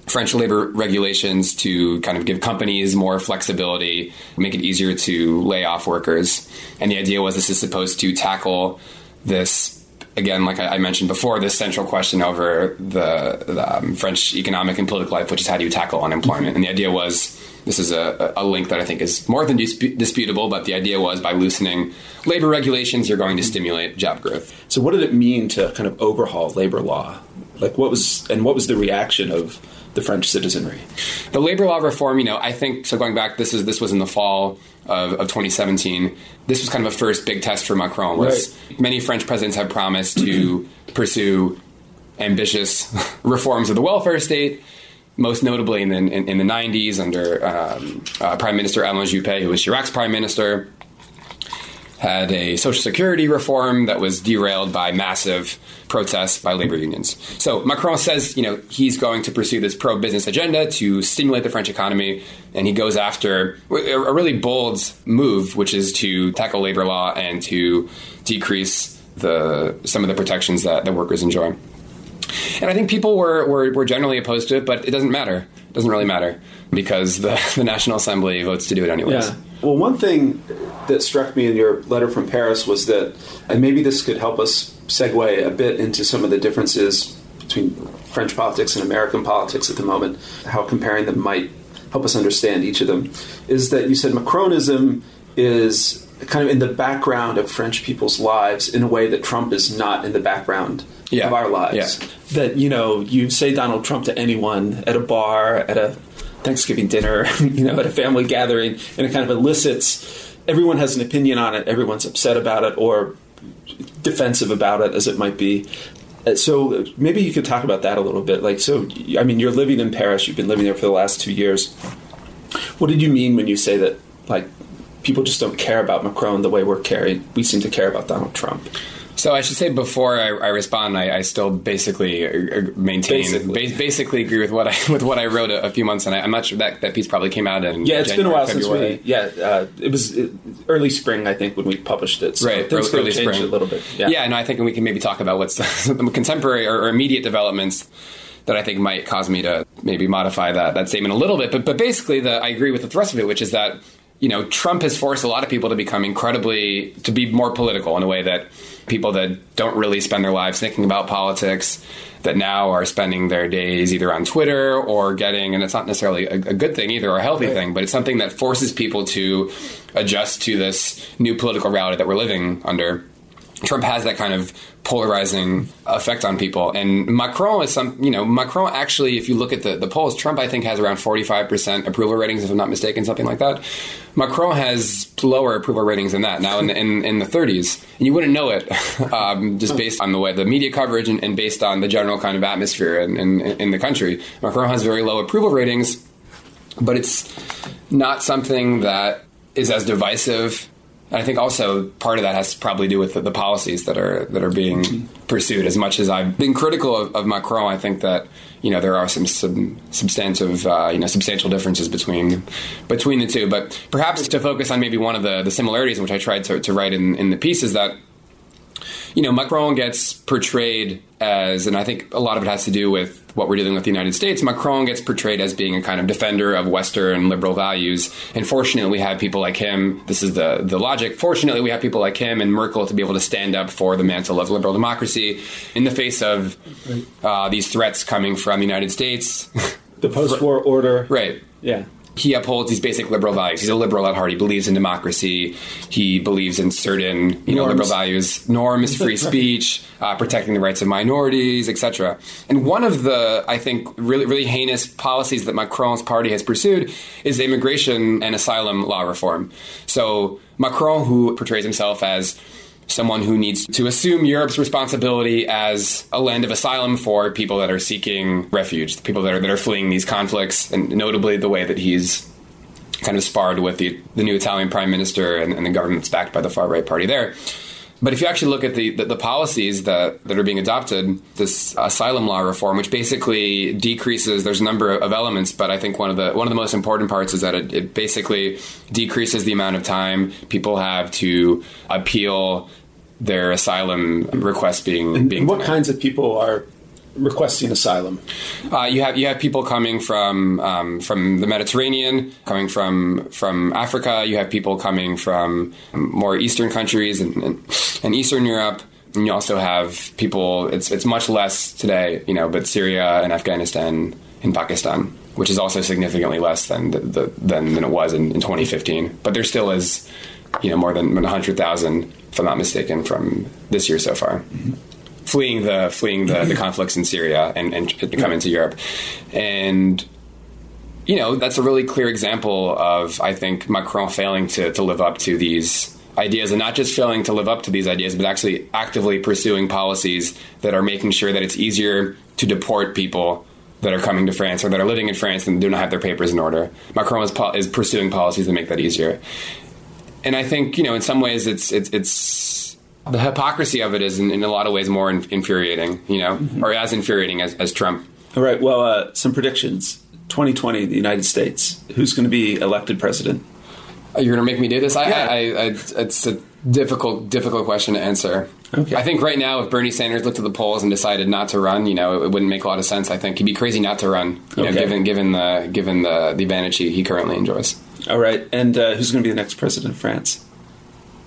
French labor regulations to kind of give companies more flexibility, make it easier to lay off workers. And the idea was this is supposed to tackle this again, like I, mentioned before, this central question over the, the um, French economic and political life, which is how do you tackle unemployment? Mm-hmm. And the idea was this is a, a, link that I think is more than disputable, but the idea was by loosening labor regulations, you're going to stimulate job growth. So, what did it mean to kind of overhaul labor law? Like, what was and what was the reaction of the French citizenry? The labor law reform, you know, I think so. Going back, this is this was in the fall of, of 2017. This was kind of a first big test for Macron. Was right. many French presidents have promised to pursue ambitious reforms of the welfare state. Most notably in the, in, in the 90s under um, uh, Prime Minister Alain Juppé, who was Chirac's prime minister, had a social security reform that was derailed by massive protests by labor unions. So Macron says, you know, he's going to pursue this pro-business agenda to stimulate the French economy, and he goes after a really bold move, which is to tackle labor law and to decrease the some of the protections that the workers enjoy. And I think people were, were, were generally opposed to it, but it doesn't matter. It doesn't really matter because the, the National Assembly votes to do it anyways. Yeah. Well, one thing that struck me in your letter from Paris was that, and maybe this could help us segue a bit into some of the differences between French politics and American politics at the moment, how comparing them might help us understand each of them, is that you said Macronism is kind of in the background of French people's lives in a way that Trump is not in the background yeah. of our lives. Yeah. That, you know, you say Donald Trump to anyone at a bar, at a Thanksgiving dinner, you know, at a family gathering, and it kind of elicits everyone has an opinion on it, everyone's upset about it or defensive about it, as it might be. Uh, so maybe you could talk about that a little bit. Like, so I mean, you're living in Paris. You've been living there for the last two years. What did you mean when you say that? Like, people just don't care about Macron the way we're caring. We seem to care about Donald Trump. So I should say before I, I respond, I, I, still basically uh, uh, maintain, basically. Ba- basically agree with what I with what I wrote a, a few months, and I, am not sure that that piece probably came out in yeah, it's January, been a while February. since we yeah, uh, it was early spring I think when we published it. So right, early, early spring a little bit. Yeah. yeah, no, I think we can maybe talk about what's the contemporary or, or immediate developments that I think might cause me to maybe modify that that statement a little bit. But but basically, the, I agree with the thrust of it, which is that you know Trump has forced a lot of people to become incredibly to be more political in a way that people that don't really spend their lives thinking about politics that now are spending their days either on Twitter or getting, and it's not necessarily a, a good thing either or a healthy right. thing, but it's something that forces people to adjust to this new political reality that we're living under. Trump has that kind of polarizing effect on people. And Macron is some, you know, Macron actually, if you look at the, the polls, Trump, I think, has around 45% approval ratings, if I'm not mistaken, something like that. Macron has lower approval ratings than that now in the, in, in the 30s. And you wouldn't know it um, just based on the way the media coverage and, and based on the general kind of atmosphere in, in, in the country. Macron has very low approval ratings, but it's not something that is as divisive I think also part of that has to probably do with the, the policies that are that are being mm-hmm. pursued. As much as I've been critical of, of, Macron, I think that you know there are some, some substantive uh, you know substantial differences between between the two. But perhaps to focus on maybe one of the, the similarities, which I tried to, to write in, in the piece, is that you know Macron gets portrayed as, and I think a lot of it has to do with what we're dealing with the United States, Macron gets portrayed as being a kind of defender of Western liberal values. And fortunately, we have people like him. This is the, the logic. Fortunately, we have people like him and Merkel to be able to stand up for the mantle of liberal democracy in the face of uh, these threats coming from the United States. The post war order. Right. Yeah he upholds these basic liberal values. He's a liberal at heart. He believes in democracy. He believes in certain, you know, liberal values, norms, free speech, uh, protecting the rights of minorities, etc. And one of the, I think, really, really heinous policies that Macron's party has pursued is immigration and asylum law reform. So Macron, who portrays himself as someone who needs to assume Europe's responsibility as a land of asylum for people that are seeking refuge, people that are, that are fleeing these conflicts, and notably the way that he's kind of sparred with the, the new Italian prime minister and, and the government that's backed by the far right party there. But if you actually look at the, the, the, policies that, that are being adopted, this asylum law reform, which basically decreases, there's a number of elements, but I think one of the one of the most important parts is that it, it basically decreases the amount of time people have to appeal their asylum requests being and, being. what denied. kinds of people are requesting asylum? Uh, you have you have people coming from um, from the Mediterranean, coming from from Africa. You have people coming from more eastern countries and, and, and Eastern Europe. And you also have people. It's it's much less today, you know, but Syria and Afghanistan and Pakistan, which is also significantly less than the, the, than, than it was in, in 2015. But there still is, you know, more than 100,000 if I'm not mistaken, from this year so far. Mm-hmm. Fleeing the fleeing the, the conflicts in Syria and, and to Europe, and you know that's a really clear example of I think Macron failing to, to live up to these ideas and not just failing to live up to these ideas, but actually actively pursuing policies that are making sure that it's easier to deport people that are coming to France or that are living in France and do not have their papers in order. Macron is, is pursuing policies that make that easier and I think you know in some ways it's it's it's the hypocrisy of it is in, in a lot of ways more in, infuriating, you know, mm-hmm. or as infuriating as, as Trump. All right. Well, uh, some predictions. 2020, the United States. Who's going to be elected president? Uh, you're going to make me do this? I, yeah. I, I, it's a difficult, difficult question to answer. Okay. I think right now, if Bernie Sanders looked at the polls and decided not to run, you know, it wouldn't make a lot of sense. I think he'd be crazy not to run. You okay. know, given given the given the the advantage he, he currently enjoys. All right. And uh, who's going to be the next president of France?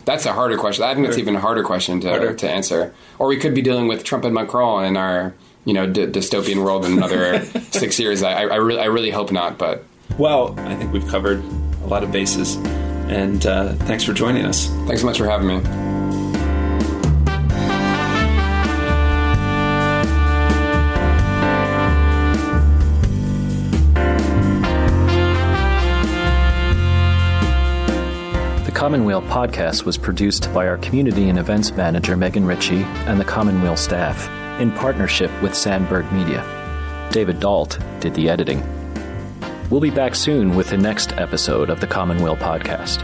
That's a harder question. I think that's even a harder question to, harder. to answer. Or we could be dealing with Trump and Macron in our you know d- dystopian world in another six years. I, I, really, I really hope not. But well, I think we've covered a lot of bases. And uh, thanks for joining us. Thanks so much for having me. Commonweal podcast was produced by our community and events manager Megan Ritchie and the Commonweal staff in partnership with Sandberg Media. David Dalt did the editing. We'll be back soon with the next episode of the Commonweal podcast.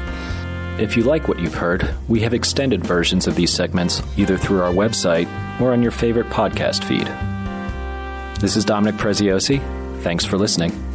If you like what you've heard, we have extended versions of these segments either through our website or on your favorite podcast feed. This is Dominic Preziosi. Thanks for listening.